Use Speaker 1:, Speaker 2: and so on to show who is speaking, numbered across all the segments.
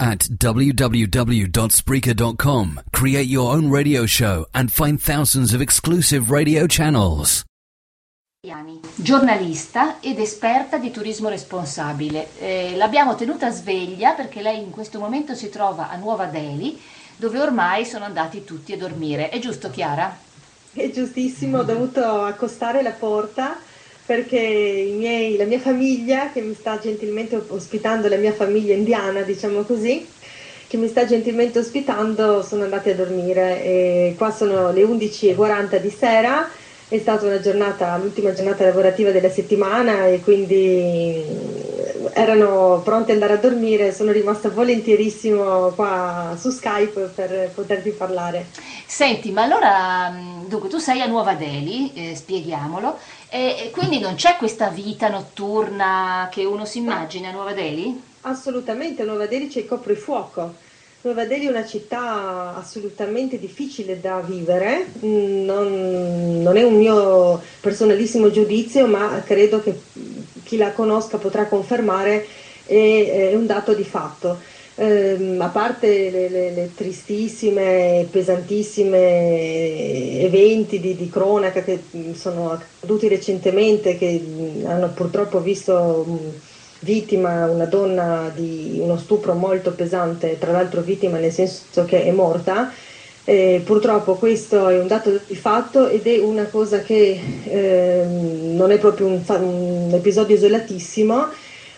Speaker 1: At www.spreaker.com, create your own radio show and find thousands of exclusive radio channels.
Speaker 2: Giornalista ed esperta di turismo responsabile. Eh, l'abbiamo tenuta sveglia perché lei in questo momento si trova a Nuova Delhi, dove ormai sono andati tutti a dormire. È giusto, Chiara?
Speaker 3: È giustissimo, ho dovuto accostare la porta perché miei, la mia famiglia, che mi sta gentilmente ospitando, la mia famiglia indiana, diciamo così, che mi sta gentilmente ospitando, sono andati a dormire. E qua sono le 11.40 di sera, è stata una giornata, l'ultima giornata lavorativa della settimana e quindi erano pronti ad andare a dormire, sono rimasta volentierissimo qua su Skype per potervi parlare.
Speaker 2: Senti, ma allora, dunque tu sei a Nuova Delhi, eh, spieghiamolo, e quindi non c'è questa vita notturna che uno si immagina a Nuova Delhi?
Speaker 3: Assolutamente, a Nuova Delhi c'è il coprifuoco. Nuova Delhi è una città assolutamente difficile da vivere, non, non, è un mio personalissimo giudizio, ma credo che chi la conosca potrà confermare, è, è un dato di fatto. Eh, a parte le, le, le, tristissime, pesantissime eventi di, di, cronaca che sono accaduti recentemente, che hanno purtroppo visto vittima una donna di uno stupro molto pesante, tra l'altro vittima nel senso che è morta, eh, purtroppo questo è un dato di fatto ed è una cosa che eh, non è proprio un, un episodio isolatissimo,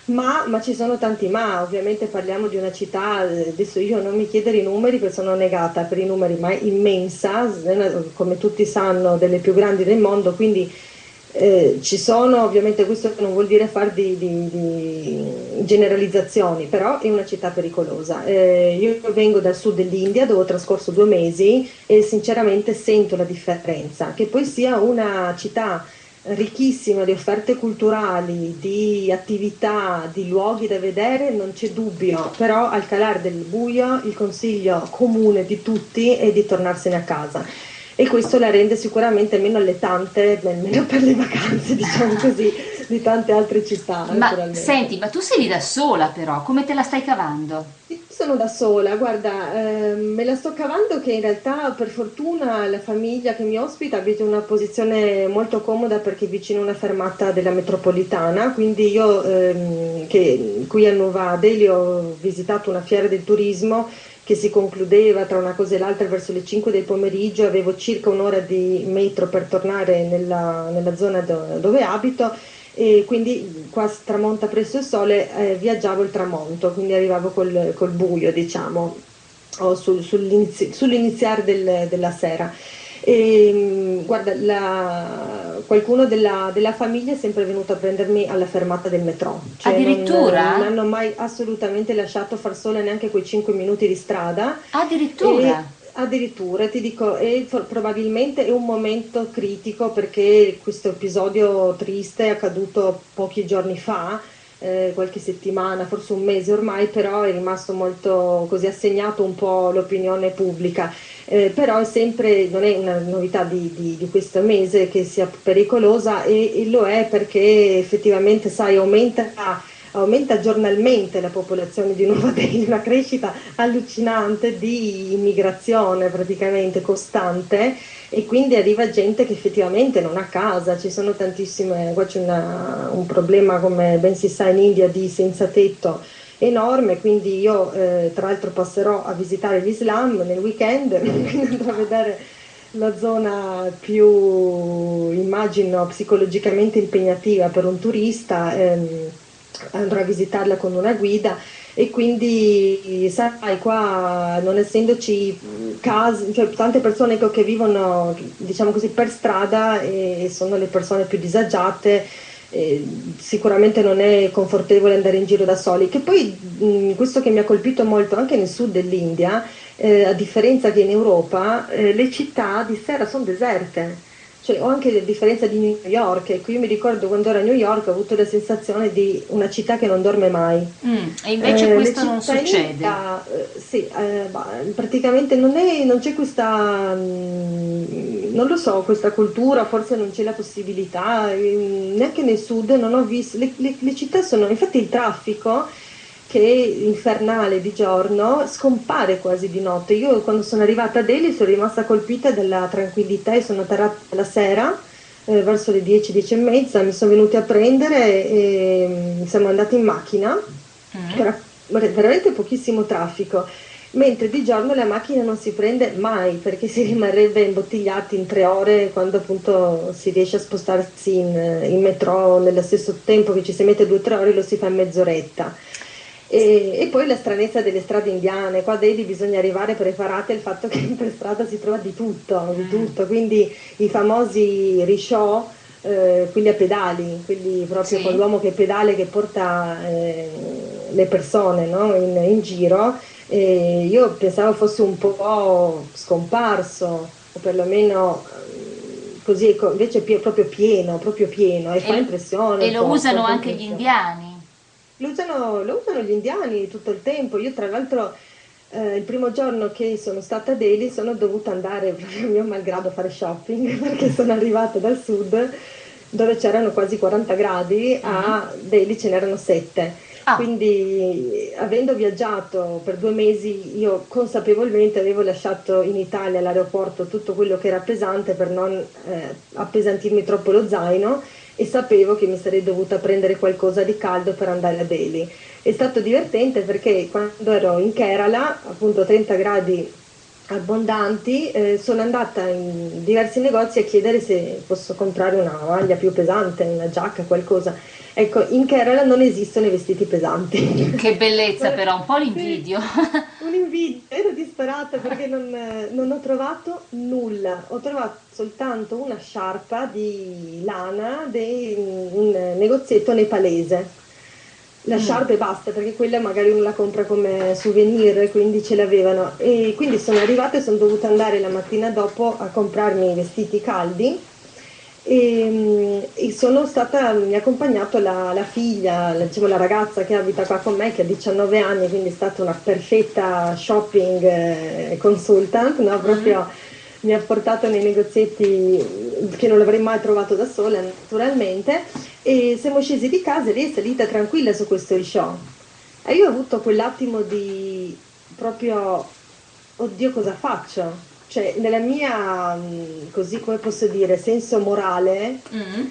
Speaker 3: ma, ma, ci sono tanti ma, ovviamente parliamo di una città, adesso io non mi chiedere i numeri perché sono negata per i numeri, ma è immensa, come tutti sanno, delle più grandi del mondo, quindi eh, ci sono, ovviamente questo non vuol dire fare di, di, di, generalizzazioni, però è una città pericolosa. Eh, io vengo dal sud dell'India dove ho trascorso due mesi e sinceramente sento la differenza, che poi sia una città ricchissima di offerte culturali, di attività, di luoghi da vedere, non c'è dubbio, però al calare del buio il consiglio comune di tutti è di tornarsene a casa e questo la rende sicuramente meno allettante, meno per le vacanze, diciamo così, di tante altre città.
Speaker 2: Ma senti, ma tu sei lì da sola però, come te la stai cavando?
Speaker 3: Sono da sola, guarda, eh, me la sto cavando che in realtà per fortuna la famiglia che mi ospita abita in una posizione molto comoda perché è vicino a una fermata della metropolitana, quindi io ehm, che qui a Nuova Delhi ho visitato una fiera del turismo che si concludeva tra una cosa e l'altra verso le 5 del pomeriggio, avevo circa un'ora di metro per tornare nella, nella zona do, dove abito e quindi qua tramonta presto il sole, eh, viaggiavo il tramonto, quindi arrivavo col, col buio, diciamo, o sul, sull'inizi- sull'iniziare del, della sera. E, mm, guarda, la, qualcuno della, della, famiglia è sempre venuto a prendermi alla fermata del metro.
Speaker 2: Cioè Addirittura?
Speaker 3: Non, non hanno mai assolutamente lasciato far sole neanche quei 5 minuti di strada.
Speaker 2: Addirittura?
Speaker 3: E, Addirittura ti dico, è, probabilmente è un momento critico perché questo episodio triste è accaduto pochi giorni fa, eh, qualche settimana, forse un mese ormai, però è rimasto molto così assegnato un po' l'opinione pubblica. Eh, però è sempre, non è una novità di, di, di, questo mese che sia pericolosa e, e lo è perché effettivamente sai aumenta aumenta giornalmente la popolazione di Nuova Delhi, una crescita allucinante di immigrazione praticamente costante e quindi arriva gente che effettivamente non ha casa, ci sono tantissime, qua c'è una, un problema come ben si sa in India di senza tetto enorme, quindi io eh, tra l'altro passerò a visitare l'Islam nel weekend, andrò a vedere la zona più immagino psicologicamente impegnativa per un turista. Ehm, andrò a visitarla con una guida e quindi sai qua non essendoci case, cioè tante persone che vivono diciamo così per strada e sono le persone più disagiate eh, sicuramente non è confortevole andare in giro da soli. Che poi mh, questo che mi ha colpito molto anche nel sud dell'India eh, a differenza che in Europa eh, le città di sera sono deserte cioè, ho anche la differenza di New York, ecco, io mi ricordo quando ero a New York ho avuto la sensazione di una città che non dorme mai.
Speaker 2: Mm, e invece eh, questo non succede?
Speaker 3: Città, eh, sì, eh, bah, praticamente non, è, non, c'è questa, mh, mm, non lo so, questa cultura, forse non c'è la possibilità, mh, neanche nel sud non ho visto, le, le, le città sono, infatti il traffico che infernale di giorno scompare quasi di notte. Io quando sono arrivata a Delhi sono rimasta colpita dalla tranquillità e sono atterrata la sera eh, verso le 10, 10 e mezza, mi sono venuti a prendere e mm, siamo andati in macchina, mm. era veramente pochissimo traffico, mentre di giorno la macchina non si prende mai perché si rimarrebbe imbottigliati in tre ore quando appunto si riesce a spostarsi in, in metro nello stesso tempo che ci si mette due o tre ore lo si fa in mezz'oretta. E, e, poi la stranezza delle strade indiane, qua Delhi bisogna arrivare preparati al fatto che per strada si trova di tutto, di mm. tutto. quindi i famosi risciò, eh, quelli a pedali, quelli proprio sì. con l'uomo che pedale che porta eh, le persone no? in, in, giro, e io pensavo fosse un po' scomparso, o perlomeno così, ecco, invece è proprio pieno, proprio pieno, e, e fa impressione.
Speaker 2: E lo usano anche gli indiani.
Speaker 3: Lo usano, lo usano gli indiani tutto il tempo. Io tra l'altro eh, il primo giorno che sono stata a Delhi sono dovuta andare proprio a mio malgrado a fare shopping perché sono arrivata dal sud dove c'erano quasi 40 gradi, a mhm. Delhi ce n'erano 7. Ah. Quindi avendo viaggiato per due mesi io consapevolmente avevo lasciato in Italia all'aeroporto tutto quello che era pesante per non eh, appesantirmi troppo lo zaino e sapevo che mi sarei dovuta prendere qualcosa di caldo per andare a Delhi. È stato divertente perché quando ero in Kerala, appunto 30 gradi abbondanti, eh, sono andata in diversi negozi a chiedere se posso comprare una maglia più pesante, una giacca, qualcosa. Ecco, in Kerala non esistono i vestiti pesanti.
Speaker 2: Che bellezza però, un po' l'invidio.
Speaker 3: Sì, un invidio, ero disperata perché non, non, ho trovato nulla, ho trovato soltanto una sciarpa di lana di un negozietto nepalese. La mm. sciarpa e basta, perché quella magari uno la compra come souvenir, quindi ce l'avevano. E quindi sono arrivata e sono dovuta andare la mattina dopo a comprarmi i vestiti caldi e, e sono stata, mi ha accompagnato la, la figlia, la, diciamo, la, ragazza che abita qua con me, che ha 19 anni, quindi è stata una perfetta shopping eh, consultant, no? proprio mm. mi ha portato nei negozietti che non l'avrei mai trovato da sola naturalmente e siamo scesi di casa e lei è salita tranquilla su questo risciò e io ho avuto quell'attimo di proprio oddio cosa faccio cioè nella mia, mm, così come posso dire, senso morale, mm.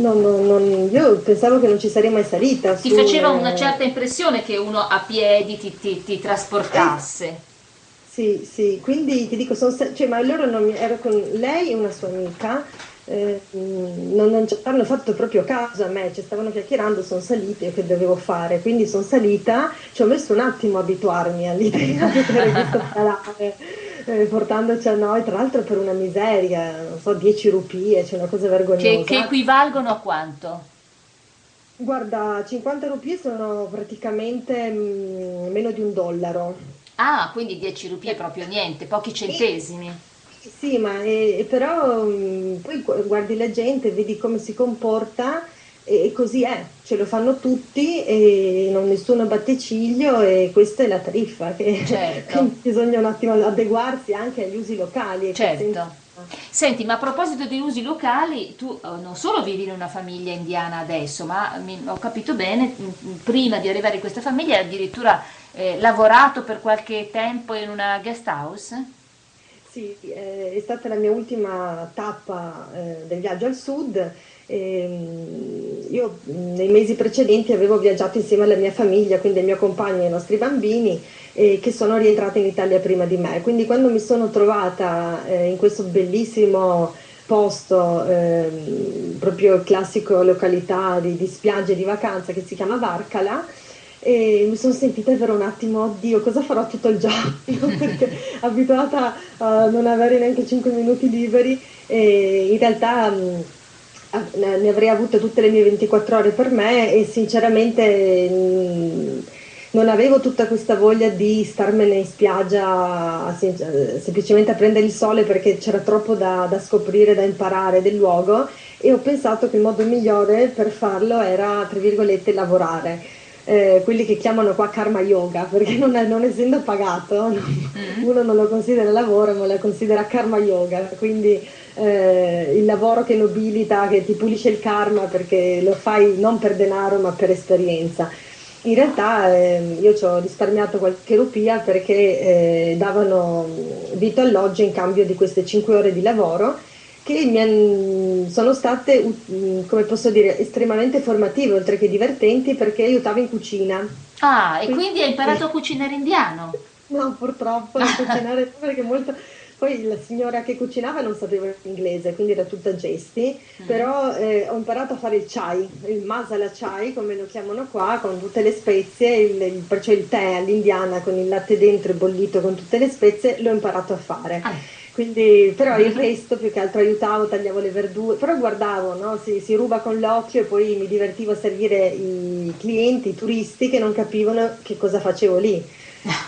Speaker 3: non, non, non, io pensavo che non ci sarei mai salita.
Speaker 2: Ti su, faceva una certa impressione che uno a piedi ti, ti, ti trasportasse. Eh,
Speaker 3: sì, sì, quindi ti dico, sono, cioè, ma allora non mi, ero con lei e una sua amica, eh, mm, non, non hanno fatto proprio caso a me, ci stavano chiacchierando, sono salita, io che dovevo fare, quindi sono salita, ci ho messo un attimo a abituarmi all'idea di avere questo calare eh, portandoci a noi, tra l'altro per una miseria, non so, 10 rupie, cioè una cosa vergognosa.
Speaker 2: Che, che equivalgono a quanto?
Speaker 3: Guarda, 50 rupie sono praticamente mh, mm, meno di un dollaro.
Speaker 2: Ah, quindi 10 rupie è proprio niente, pochi centesimi.
Speaker 3: Sì, ma eh, però mh, mm, poi guardi la gente, vedi come si comporta e così è, ce lo fanno tutti e non nessuno batte ciglio e questa è la tariffa che, certo. bisogna un attimo adeguarsi anche agli usi locali.
Speaker 2: Certo. Senti, ma a proposito di usi locali, tu eh, non solo vivi in una famiglia indiana adesso, ma mi, ho capito bene, prima di arrivare in questa famiglia hai addirittura eh, lavorato per qualche tempo in una guest house?
Speaker 3: Sì, è stata la mia ultima tappa eh, del viaggio al sud Ehm, io nei mesi precedenti avevo viaggiato insieme alla mia famiglia, quindi al mio compagno e ai nostri bambini, eh, che sono rientrati in Italia prima di me. Quindi quando mi sono trovata eh, in questo bellissimo posto, eh, proprio classico località di, di spiagge di vacanza che si chiama Varcala, e mi sono sentita per un attimo, oddio, cosa farò tutto il giorno? Perché abituata a non avere neanche 5 minuti liberi e in realtà Ah, ne avrei avute tutte le mie 24 ore per me e sinceramente mm, non avevo tutta questa voglia di starmene in spiaggia semplicemente a prendere il sole perché c'era troppo da, da scoprire, da imparare del luogo e ho pensato che il modo migliore per farlo era, tra virgolette, lavorare. Eh, quelli che chiamano qua karma yoga, perché non, è, non essendo pagato, mm. uno non lo considera lavoro, ma lo considera karma yoga, quindi eh, il lavoro che nobilita, che ti pulisce il karma perché lo fai non per denaro ma per esperienza. in realtà eh, io ci ho risparmiato qualche rupia perché eh, davano vitto alloggio in cambio di queste 5 ore di lavoro che mi sono state, come posso dire, estremamente formative oltre che divertenti perché aiutavo in cucina.
Speaker 2: Ah, e quindi hai imparato a cucinare indiano?
Speaker 3: No, purtroppo a cucinare perché molto poi la signora che cucinava non sapeva l'inglese, quindi era tutta gesti, mm. però eh, ho imparato a fare il chai, il masala chai come lo chiamano qua, con tutte le spezie, il, il, perciò il tè all'indiana con il latte dentro e bollito con tutte le spezie, l'ho imparato a fare. Ah. Quindi, però il resto più che altro aiutavo, tagliavo le verdure, però guardavo, no? si, si, ruba con l'occhio e poi mi divertivo a servire i clienti, i turisti che non capivano che cosa facevo lì.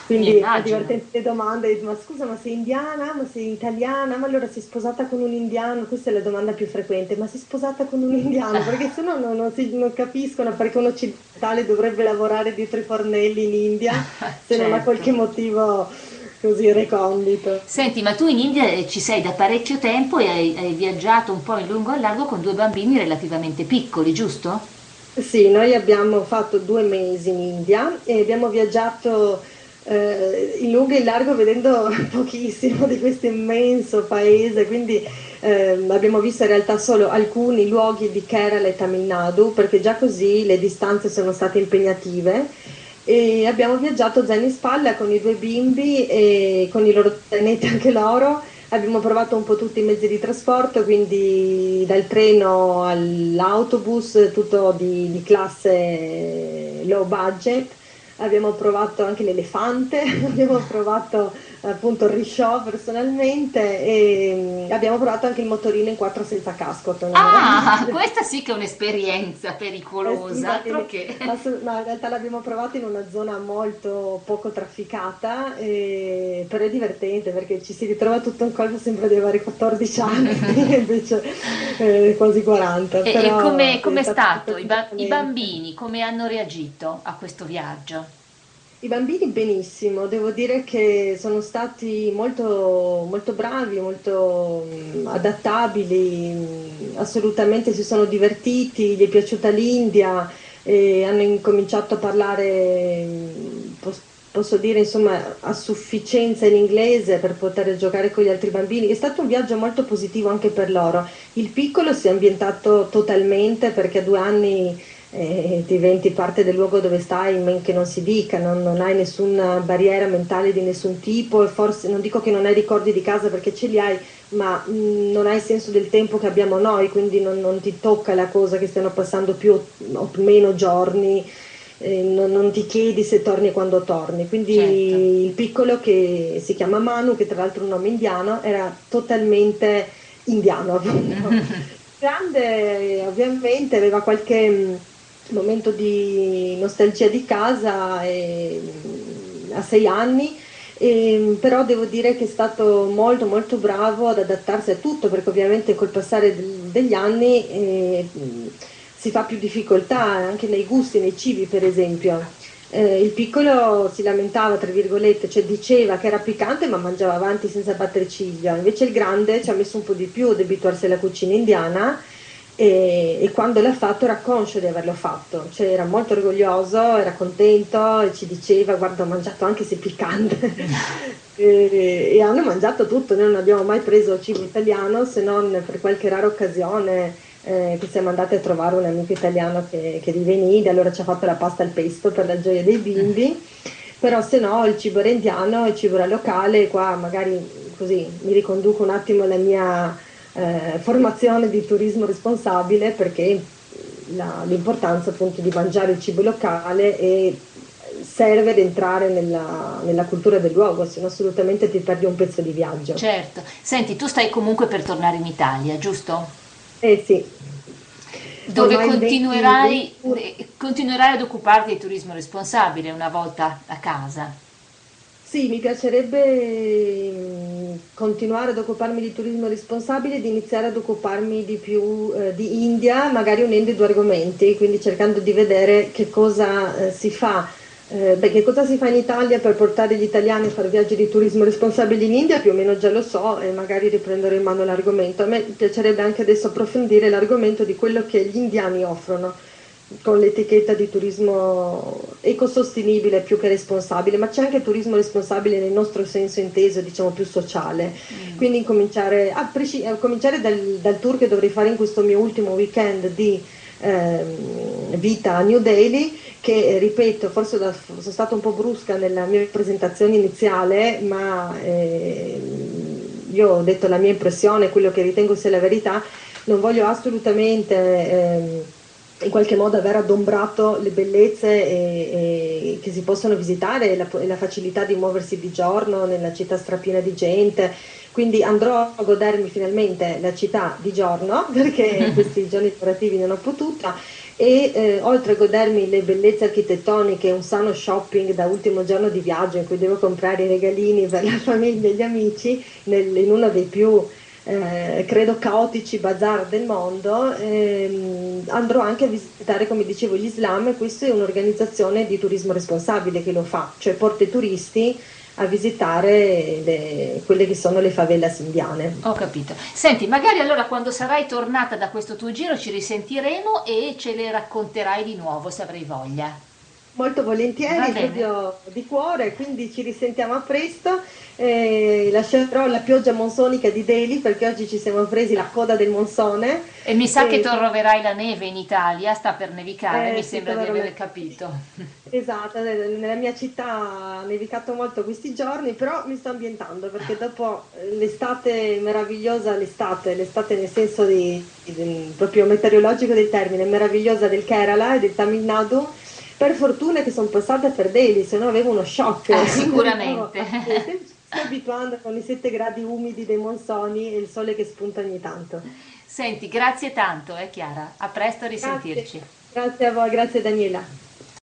Speaker 3: Quindi divertente domande, ma scusa ma sei indiana, ma sei italiana, ma allora sei sposata con un indiano? Questa è la domanda più frequente, ma sei sposata con un indiano? Perché se no non, non, si, non capiscono perché un occidentale dovrebbe lavorare dietro i fornelli in India se certo. non ha certo. qualche motivo così recondito.
Speaker 2: Senti, ma tu in India eh, ci sei da parecchio tempo e hai, hai viaggiato un po' in lungo e largo con due bambini relativamente piccoli, giusto?
Speaker 3: Sì, noi abbiamo fatto due mesi in India e abbiamo viaggiato eh, in lungo e in largo vedendo pochissimo di questo immenso paese, quindi eh, abbiamo visto in realtà solo alcuni luoghi di Kerala e Tamil Nadu perché già così le distanze sono state impegnative e abbiamo viaggiato zaino in spalla con i due bimbi e con i loro zainetti anche loro. Abbiamo provato un po' tutti i mezzi di trasporto, quindi dal treno all'autobus, tutto di, di classe low budget abbiamo provato anche l'elefante, abbiamo provato appunto risciò personalmente e mm, abbiamo provato anche il motorino in quattro senza casco.
Speaker 2: Ah, questa sì che è un'esperienza pericolosa.
Speaker 3: Eh sì, che... no, in realtà l'abbiamo provato in una zona molto poco trafficata, e... però è divertente perché ci si ritrova tutto in colpo, sembra di avere 14 anni, invece eh, quasi 40.
Speaker 2: E, e come è stato? I, ba- I bambini come hanno reagito a questo viaggio?
Speaker 3: I bambini benissimo, devo dire che sono stati molto, molto bravi, molto mm, adattabili, mm, assolutamente si sono divertiti, gli è piaciuta l'India, e hanno incominciato a parlare, mm, posso dire insomma, a sufficienza in inglese per poter giocare con gli altri bambini. È stato un viaggio molto positivo anche per loro. Il piccolo si è ambientato totalmente perché a due anni eh, diventi parte del luogo dove stai, men che non si dica, non, non, hai nessuna barriera mentale di nessun tipo forse non dico che non hai ricordi di casa perché ce li hai, ma mh, mm, non hai senso del tempo che abbiamo noi, quindi non, non ti tocca la cosa che stiano passando più o, o meno giorni. Eh, non, non, ti chiedi se torni quando torni. Quindi certo. il piccolo che si chiama Manu, che tra l'altro è un nome indiano, era totalmente indiano. Grande ovviamente aveva qualche mm, momento di nostalgia di casa e, a sei anni. E, però devo dire che è stato molto molto bravo ad adattarsi a tutto perché ovviamente col passare degli anni eh, si fa più difficoltà anche nei gusti, nei cibi per esempio. Eh, il piccolo si lamentava, tra virgolette, cioè diceva che era piccante ma mangiava avanti senza battere ciglia, invece il grande ci ha messo un po' di più ad abituarsi alla cucina indiana e, e, quando l'ha fatto era conscio di averlo fatto, cioè era molto orgoglioso, era contento e ci diceva guarda ho mangiato anche se piccante e, e, hanno mangiato tutto, noi non abbiamo mai preso cibo italiano se non per qualche rara occasione eh, che siamo andati a trovare un amico italiano che, che vive in Ida, allora ci ha fatto la pasta al pesto per la gioia dei bimbi, però se no il cibo era indiano, il cibo era locale, qua magari così mi riconduco un attimo alla mia eh, formazione di turismo responsabile perché la, l'importanza appunto di mangiare il cibo locale e serve ad entrare nella, nella, cultura del luogo, se no assolutamente ti perdi un pezzo di viaggio.
Speaker 2: Certo. Senti, tu stai comunque per tornare in Italia, giusto?
Speaker 3: Eh sì.
Speaker 2: Dove continuerai, 20... continuerai ad occuparti di turismo responsabile una volta a casa?
Speaker 3: Sì, mi piacerebbe mm, continuare ad occuparmi di turismo responsabile ed iniziare ad occuparmi di più eh, di India, magari unendo i due argomenti, quindi cercando di vedere che cosa eh, si fa. Eh, beh, che cosa si fa in Italia per portare gli italiani a fare viaggi di turismo responsabile in India? Più o meno già lo so e magari riprenderò in mano l'argomento. A me piacerebbe anche adesso approfondire l'argomento di quello che gli indiani offrono con l'etichetta di turismo ecosostenibile più che responsabile, ma c'è anche turismo responsabile nel nostro senso inteso, diciamo più sociale. Mm. Quindi cominciare, a, a cominciare dal, dal, tour che dovrei fare in questo mio ultimo weekend di eh, vita a New Delhi, che ripeto, forse da, sono stata un po' brusca nella mia presentazione iniziale, ma eh, io ho detto la mia impressione, quello che ritengo sia la verità, non voglio assolutamente... Eh, in qualche modo aver adombrato le bellezze e, e che si possono visitare e la, la, facilità di muoversi di giorno nella città strapiena di gente. Quindi andrò a godermi finalmente la città di giorno perché in questi giorni lavorativi non ho potuto e eh, oltre a godermi le bellezze architettoniche, un sano shopping da ultimo giorno di viaggio in cui devo comprare i regalini per la famiglia e gli amici nel, in uno dei più eh, credo caotici bazar del mondo, ehm, andrò anche a visitare, come dicevo, gli Islam e questa è un'organizzazione di turismo responsabile che lo fa, cioè porta i turisti a visitare le, quelle che sono le favelas indiane.
Speaker 2: Ho capito. Senti, magari allora quando sarai tornata da questo tuo giro ci risentiremo e ce le racconterai di nuovo se avrai voglia.
Speaker 3: Molto volentieri, proprio di cuore, quindi ci risentiamo a presto. Eh, lascerò la pioggia monsonica di Delhi perché oggi ci siamo presi la coda del monsone.
Speaker 2: E mi sa e... che troverai la neve in Italia, sta per nevicare, eh, mi sembra di aver capito.
Speaker 3: Esatto, nella mia città ha nevicato molto questi giorni, però mi sto ambientando perché dopo l'estate meravigliosa, l'estate, l'estate nel senso di, di, proprio meteorologico del termine, meravigliosa del Kerala e del Tamil Nadu per fortuna che sono passata per Delhi, se no avevo uno shock.
Speaker 2: Eh, sicuramente.
Speaker 3: Sto abituando con i 7 gradi umidi dei monsoni e il sole che spunta ogni tanto.
Speaker 2: Senti, grazie tanto, eh Chiara. A presto a risentirci.
Speaker 3: Grazie, grazie a voi, grazie Daniela.